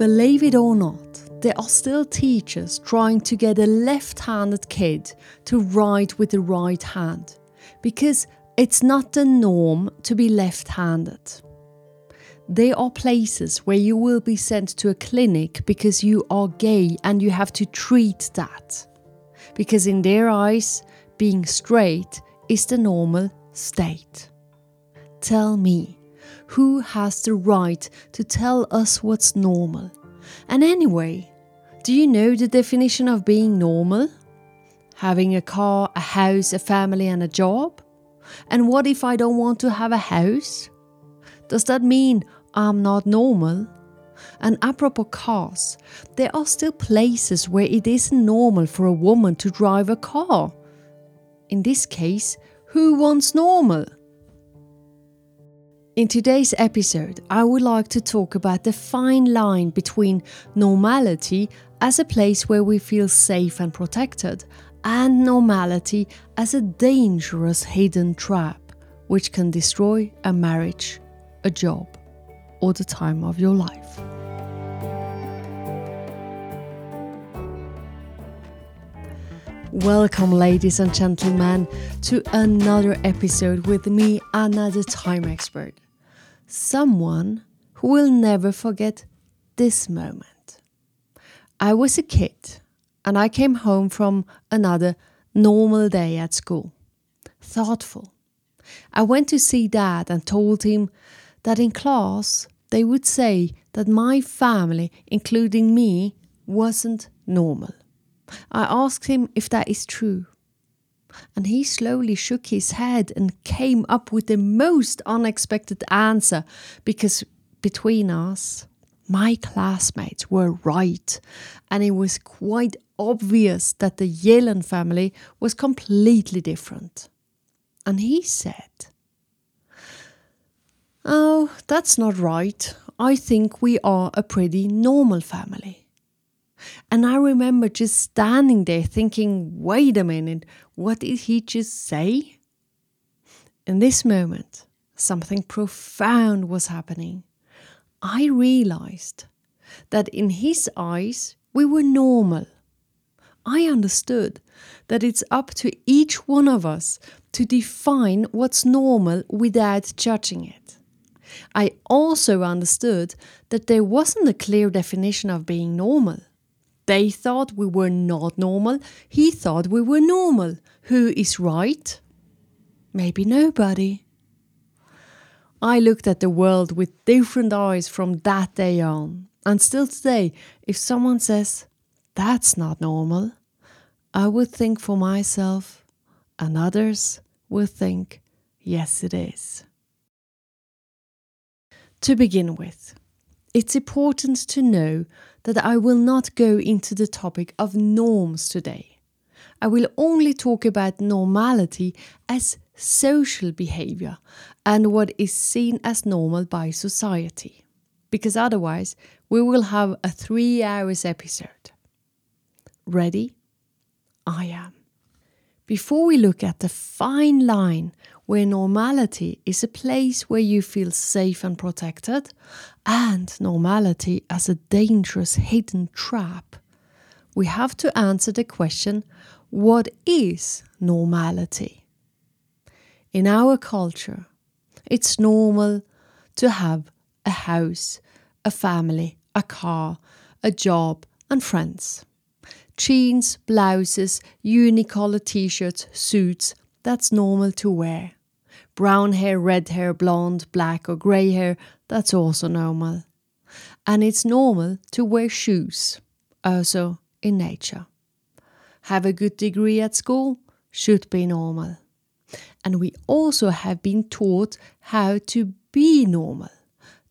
Believe it or not, there are still teachers trying to get a left handed kid to write with the right hand because it's not the norm to be left handed. There are places where you will be sent to a clinic because you are gay and you have to treat that. Because in their eyes, being straight is the normal state. Tell me, who has the right to tell us what's normal? And anyway, do you know the definition of being normal? Having a car, a house, a family, and a job? And what if I don't want to have a house? Does that mean I'm not normal? And apropos cars, there are still places where it isn't normal for a woman to drive a car. In this case, who wants normal? In today's episode, I would like to talk about the fine line between normality as a place where we feel safe and protected, and normality as a dangerous hidden trap which can destroy a marriage, a job, or the time of your life. Welcome, ladies and gentlemen, to another episode with me, Anna, the time expert. Someone who will never forget this moment. I was a kid and I came home from another normal day at school. Thoughtful. I went to see dad and told him that in class they would say that my family, including me, wasn't normal. I asked him if that is true. And he slowly shook his head and came up with the most unexpected answer because between us, my classmates were right, and it was quite obvious that the Yellen family was completely different. And he said, Oh, that's not right. I think we are a pretty normal family. And I remember just standing there thinking, wait a minute, what did he just say? In this moment, something profound was happening. I realized that in his eyes, we were normal. I understood that it's up to each one of us to define what's normal without judging it. I also understood that there wasn't a clear definition of being normal. They thought we were not normal, he thought we were normal. Who is right? Maybe nobody. I looked at the world with different eyes from that day on. And still today, if someone says, that's not normal, I would think for myself, and others will think, yes, it is. To begin with, it's important to know that I will not go into the topic of norms today. I will only talk about normality as social behavior and what is seen as normal by society. Because otherwise, we will have a three hours episode. Ready? I am. Before we look at the fine line where normality is a place where you feel safe and protected, and normality as a dangerous hidden trap, we have to answer the question what is normality? In our culture, it's normal to have a house, a family, a car, a job, and friends. Jeans, blouses, unicolor t shirts, suits, that's normal to wear. Brown hair, red hair, blonde, black, or grey hair, that's also normal. And it's normal to wear shoes, also in nature. Have a good degree at school should be normal. And we also have been taught how to be normal.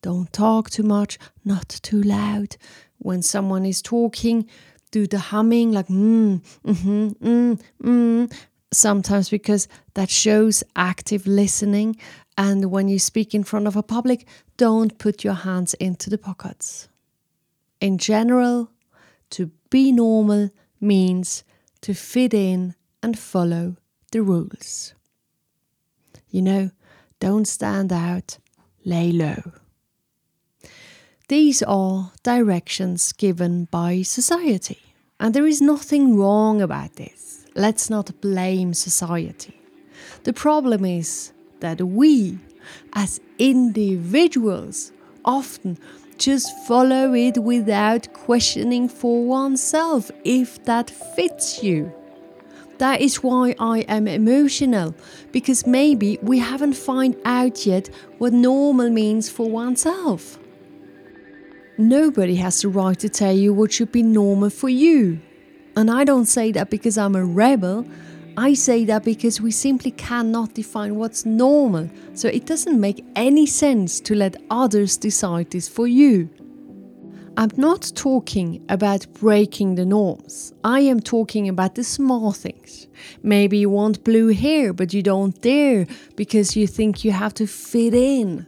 Don't talk too much, not too loud. When someone is talking, do the humming like mm, mm-hmm, mm, mm, sometimes because that shows active listening. And when you speak in front of a public, don't put your hands into the pockets. In general, to be normal means to fit in and follow the rules. You know, don't stand out, lay low. These are directions given by society, and there is nothing wrong about this. Let's not blame society. The problem is that we, as individuals, often just follow it without questioning for oneself if that fits you. That is why I am emotional, because maybe we haven't found out yet what normal means for oneself. Nobody has the right to tell you what should be normal for you. And I don't say that because I'm a rebel. I say that because we simply cannot define what's normal, so it doesn't make any sense to let others decide this for you. I'm not talking about breaking the norms. I am talking about the small things. Maybe you want blue hair, but you don't dare because you think you have to fit in.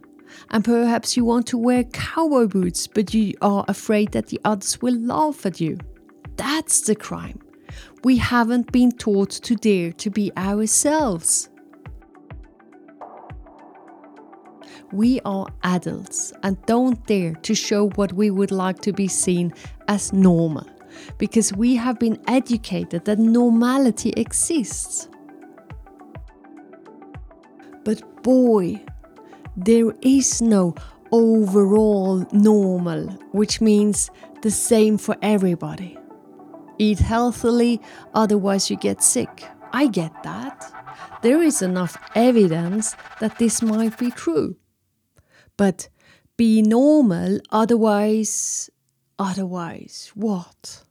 And perhaps you want to wear cowboy boots, but you are afraid that the others will laugh at you. That's the crime. We haven't been taught to dare to be ourselves. we are adults and don't dare to show what we would like to be seen as normal because we have been educated that normality exists. But boy, there is no overall normal, which means the same for everybody. Eat healthily, otherwise, you get sick. I get that. There is enough evidence that this might be true but be normal, otherwise, otherwise, what?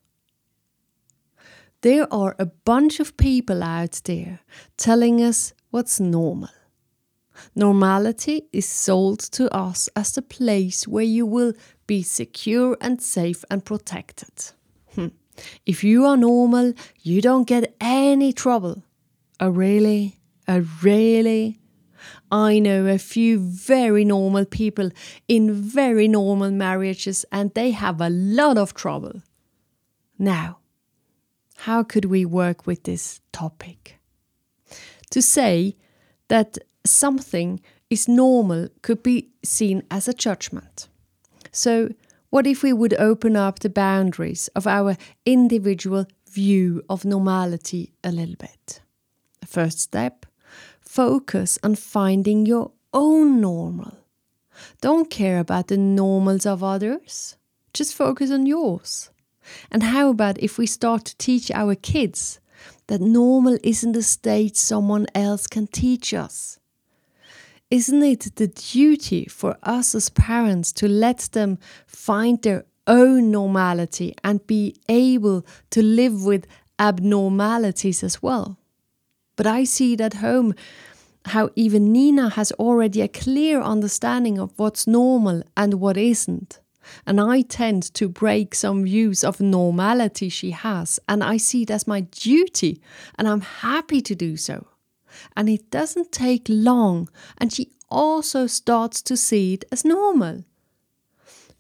There are a bunch of people out there telling us what's normal. Normality is sold to us as the place where you will be secure and safe and protected. Hm. If you are normal, you don't get any trouble. Oh, really? Oh, really? I know a few very normal people in very normal marriages and they have a lot of trouble. Now, how could we work with this topic? To say that something is normal could be seen as a judgment. So, what if we would open up the boundaries of our individual view of normality a little bit? First step Focus on finding your own normal. Don't care about the normals of others. Just focus on yours. And how about if we start to teach our kids that normal isn't a state someone else can teach us? Isn't it the duty for us as parents to let them find their own normality and be able to live with abnormalities as well? But I see it at home how even Nina has already a clear understanding of what's normal and what isn't. And I tend to break some views of normality she has, and I see it as my duty, and I'm happy to do so. And it doesn't take long, and she also starts to see it as normal.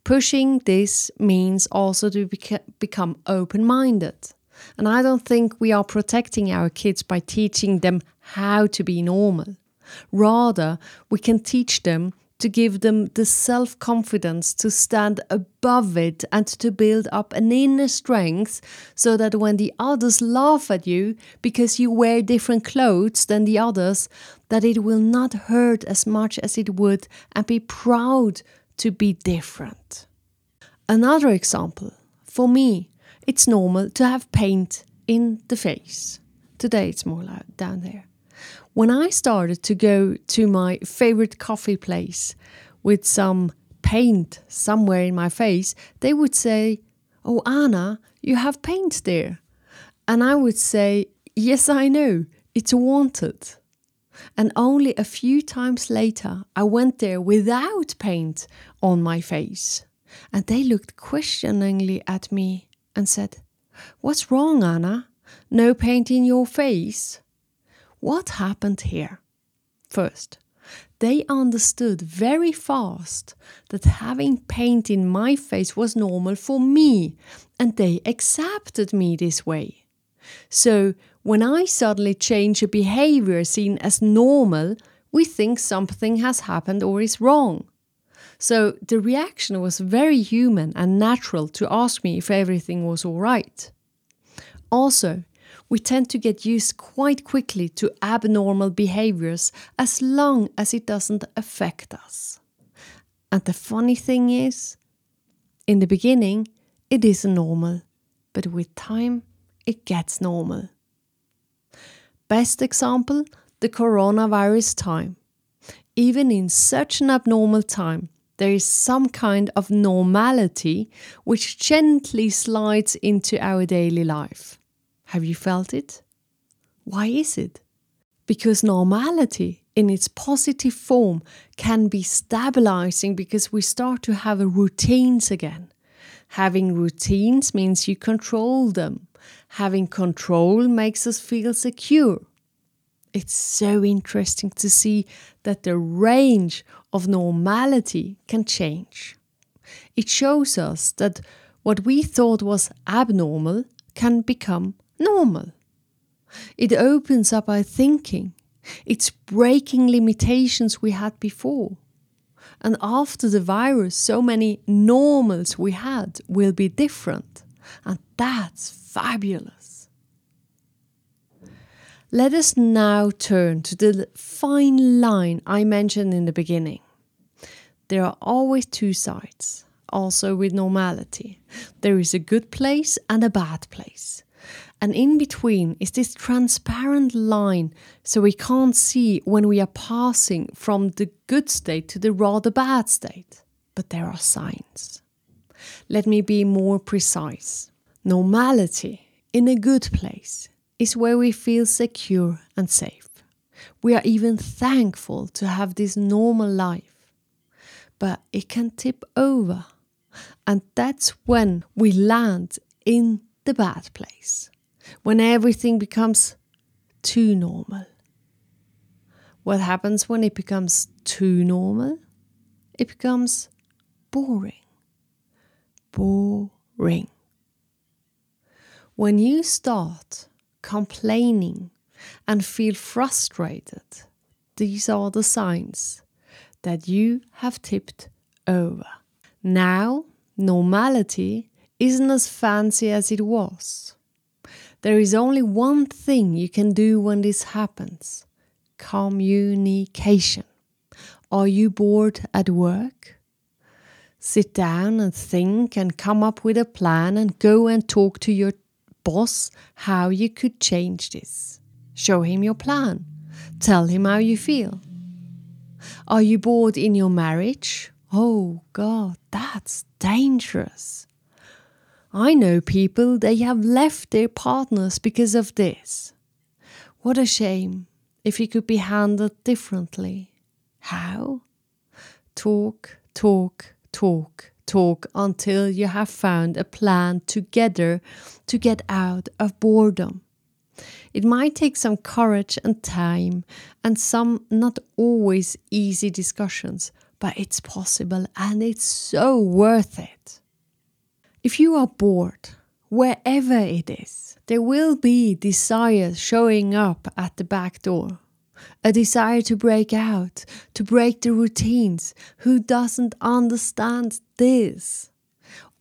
Pushing this means also to beca- become open minded. And I don't think we are protecting our kids by teaching them how to be normal. Rather, we can teach them to give them the self confidence to stand above it and to build up an inner strength so that when the others laugh at you because you wear different clothes than the others, that it will not hurt as much as it would and be proud to be different. Another example for me it's normal to have paint in the face. Today it's more down there. When I started to go to my favorite coffee place with some paint somewhere in my face, they would say, Oh, Anna, you have paint there. And I would say, Yes, I know, it's wanted. And only a few times later, I went there without paint on my face. And they looked questioningly at me and said, What's wrong, Anna? No paint in your face? What happened here? First, they understood very fast that having paint in my face was normal for me, and they accepted me this way. So, when I suddenly change a behavior seen as normal, we think something has happened or is wrong. So the reaction was very human and natural to ask me if everything was all right. Also, we tend to get used quite quickly to abnormal behaviors as long as it doesn't affect us. And the funny thing is, in the beginning, it is normal, but with time, it gets normal. Best example the coronavirus time. Even in such an abnormal time, there is some kind of normality which gently slides into our daily life. Have you felt it? Why is it? Because normality in its positive form can be stabilizing because we start to have routines again. Having routines means you control them. Having control makes us feel secure. It's so interesting to see that the range of normality can change. It shows us that what we thought was abnormal can become normal. It opens up our thinking. It's breaking limitations we had before. And after the virus, so many normals we had will be different. And that's fabulous. Let us now turn to the fine line I mentioned in the beginning. There are always two sides, also with normality. There is a good place and a bad place. And in between is this transparent line so we can't see when we are passing from the good state to the rather bad state. But there are signs. Let me be more precise. Normality in a good place is where we feel secure and safe. We are even thankful to have this normal life. But it can tip over. And that's when we land in the bad place when everything becomes too normal. What happens when it becomes too normal? It becomes boring. Boring. When you start complaining and feel frustrated, these are the signs that you have tipped over. Now, normality isn't as fancy as it was. There is only one thing you can do when this happens communication. Are you bored at work? Sit down and think and come up with a plan and go and talk to your boss how you could change this. Show him your plan. Tell him how you feel. Are you bored in your marriage? Oh God, that's dangerous. I know people, they have left their partners because of this. What a shame if it could be handled differently. How? Talk, talk, talk, talk until you have found a plan together to get out of boredom. It might take some courage and time and some not always easy discussions, but it's possible and it's so worth it. If you are bored, wherever it is, there will be desire showing up at the back door. A desire to break out, to break the routines. Who doesn't understand this?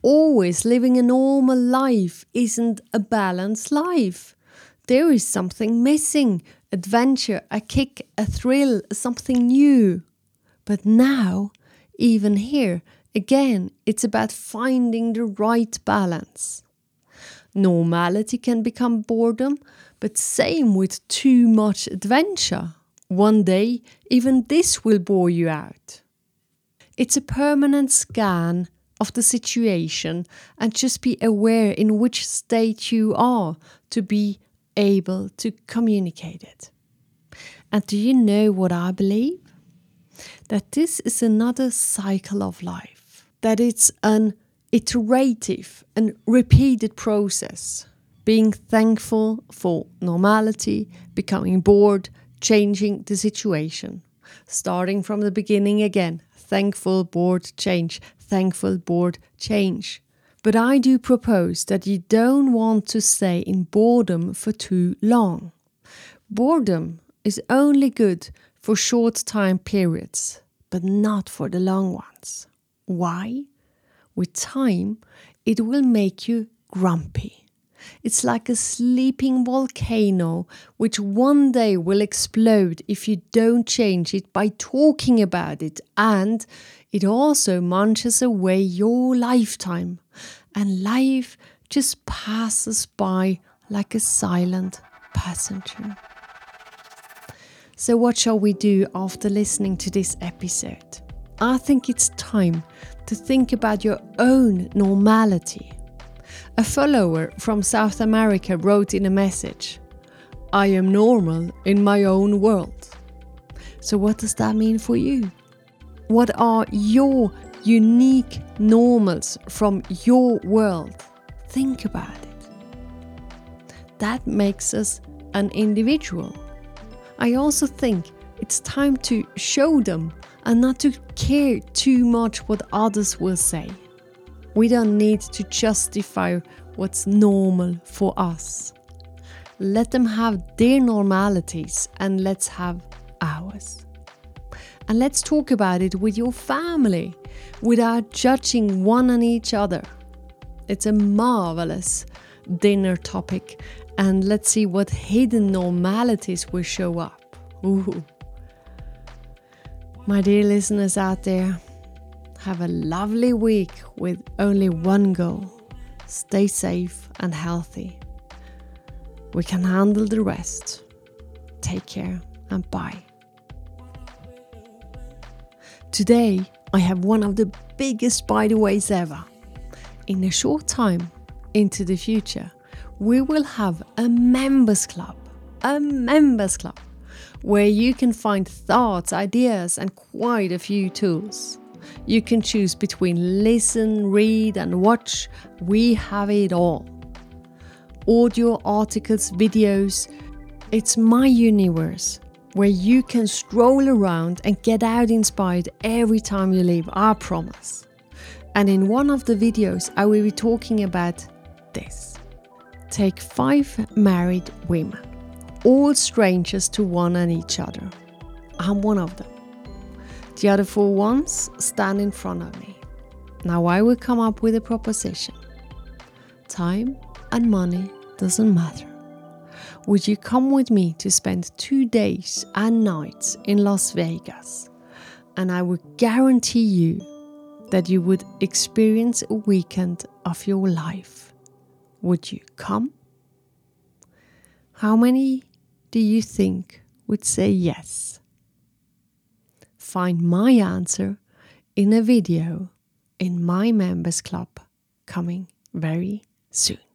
Always living a normal life isn't a balanced life. There is something missing adventure, a kick, a thrill, something new. But now, even here, Again, it's about finding the right balance. Normality can become boredom, but same with too much adventure. One day, even this will bore you out. It's a permanent scan of the situation and just be aware in which state you are to be able to communicate it. And do you know what I believe? That this is another cycle of life that it's an iterative and repeated process. Being thankful for normality, becoming bored, changing the situation. Starting from the beginning again. Thankful, bored, change. Thankful, bored, change. But I do propose that you don't want to stay in boredom for too long. Boredom is only good for short time periods but not for the long ones. Why? With time, it will make you grumpy. It's like a sleeping volcano which one day will explode if you don't change it by talking about it, and it also munches away your lifetime, and life just passes by like a silent passenger. So, what shall we do after listening to this episode? I think it's time to think about your own normality. A follower from South America wrote in a message I am normal in my own world. So, what does that mean for you? What are your unique normals from your world? Think about it. That makes us an individual. I also think it's time to show them and not to care too much what others will say. We don't need to justify what's normal for us. Let them have their normalities and let's have ours. And let's talk about it with your family without judging one and each other. It's a marvelous dinner topic and let's see what hidden normalities will show up. Ooh. My dear listeners out there, have a lovely week with only one goal stay safe and healthy. We can handle the rest. Take care and bye. Today, I have one of the biggest byways ever. In a short time into the future, we will have a members club. A members club where you can find thoughts, ideas, and quite a few tools. You can choose between listen, read, and watch. We have it all. Audio, articles, videos. It's my universe where you can stroll around and get out inspired every time you leave, I promise. And in one of the videos, I will be talking about this. Take five married women, all strangers to one and each other. I'm one of them. The other four ones stand in front of me. Now I will come up with a proposition. Time and money doesn't matter. Would you come with me to spend two days and nights in Las Vegas? And I would guarantee you that you would experience a weekend of your life. Would you come? How many do you think would say yes? Find my answer in a video in my members club coming very soon.